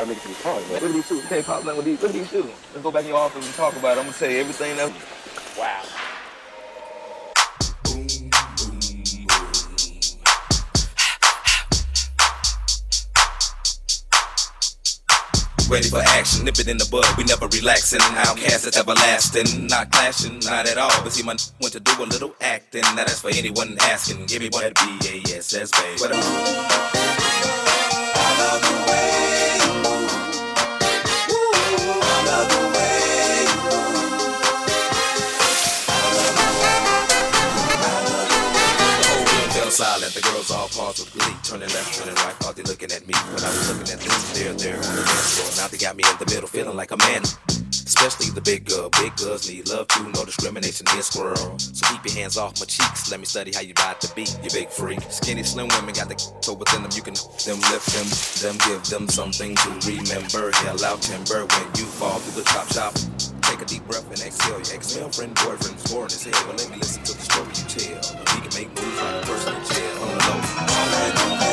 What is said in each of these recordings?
niggas to the party, man. Look at these shoes. You can't pop nothing with these. Look at these shoes. Let's go back in your office and talk about it. I'm gonna tell you everything that. Wow. Ready for action, nip it in the bud. We never relaxing. OutKast is everlasting. Not clashing, not at all. But see, my went to do a little acting. Now that's for anyone asking. Give me one B A S S, babe. What up? Silent. The girls all paused with glee. Turning left, turning right. Thought they looking at me. But I was looking at them. There, there on the dance floor. Now they got me in the middle, feeling like a man. Especially the big girl. Big girls need love too. No discrimination here, squirrel. So keep your hands off my cheeks. Let me study how you ride the beat. You big freak. Skinny, slim women got the so within them. You can them lift them, them give them something to remember. Hell out timber when you fall through the top shop. Take a deep breath and exhale. Your ex-girlfriend, boyfriend, boring as hell. But let me listen to the story you tell. We can make moves like a person in jail. On the low.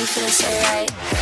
Me feel so right.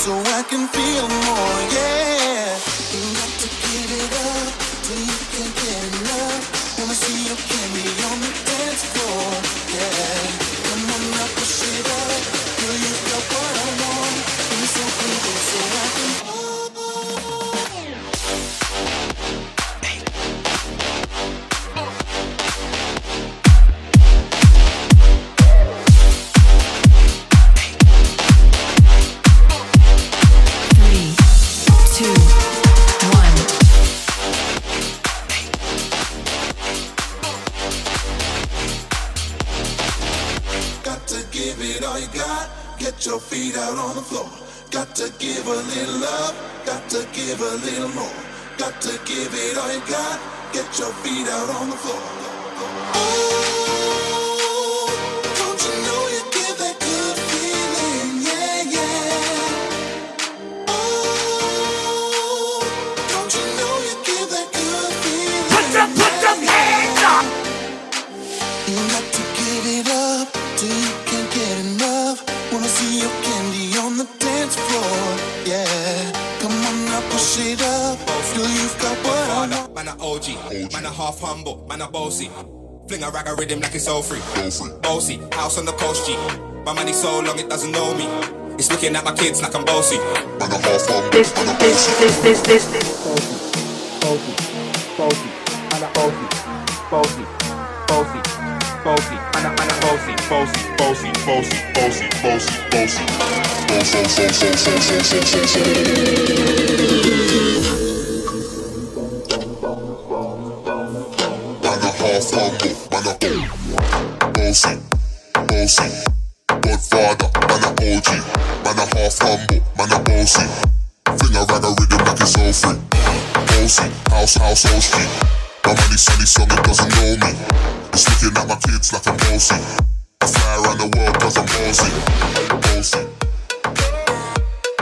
So I can feel more. Yeah, you got to give it up till you can't get enough. Wanna see your candy on the dance to give a little love. Got to give a little more. Got to give it all you got. Get your feet out on the floor. Oh, half humble, man a bossy. Fling a rag a rhythm like it's all free. Bossy, house on the coast G. My money so long it doesn't know me. It's looking at my kids like I'm bossy. Man a half humble, This, man a this, bossy. this, this, this, Bossy, bossy, bossy, man a bossy, bossy, bossy, bossy, man a man a bossy, bossy, bossy, bossy, bossy, bossy, bossy. So, so, so, so, so, so, bossy, bossy. Godfather, man a OG, man a half humble, man a bossy. Fling a rag a rhythm like it's all free. Bossy, house, house, all street. My money sunny it doesn't know me. It's looking at my kids like I'm bossy. I fly around the world cause I'm bossy. Bossy.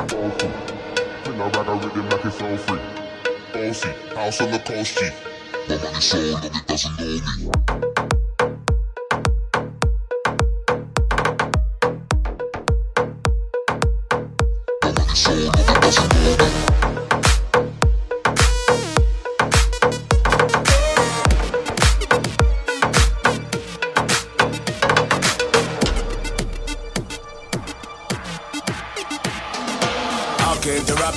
Bossy. Fling a rag rhythm like it's all free. House on the coast G. My money so long, it doesn't know me.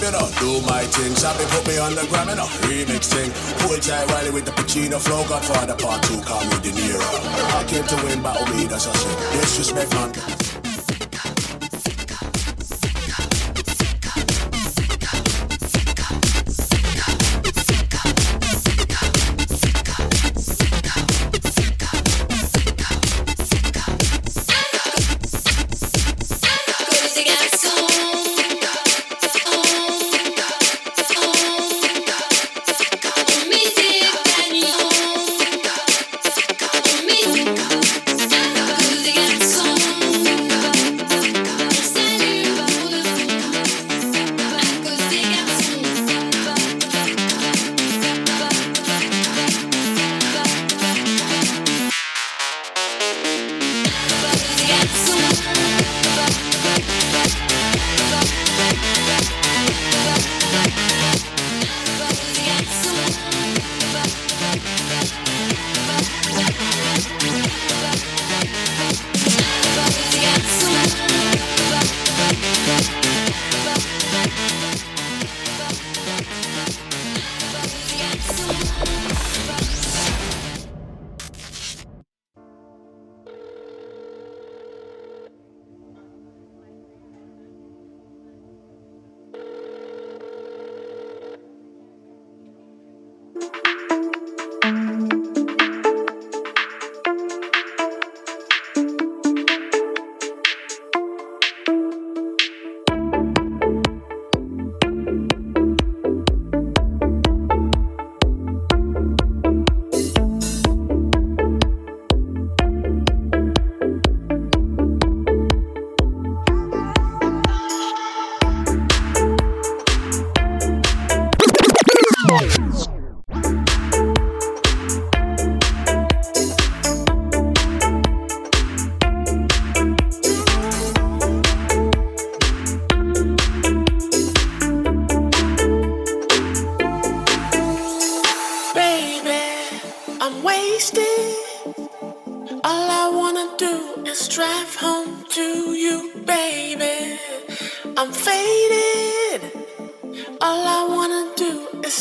It up, do my thing. Sabi put me on the gram, you know. Remix thing. Full time Wiley with the Pacino flow. Godfather part two, call me De Niro. I came to win, battle me, that's a shit. Disrespect, man.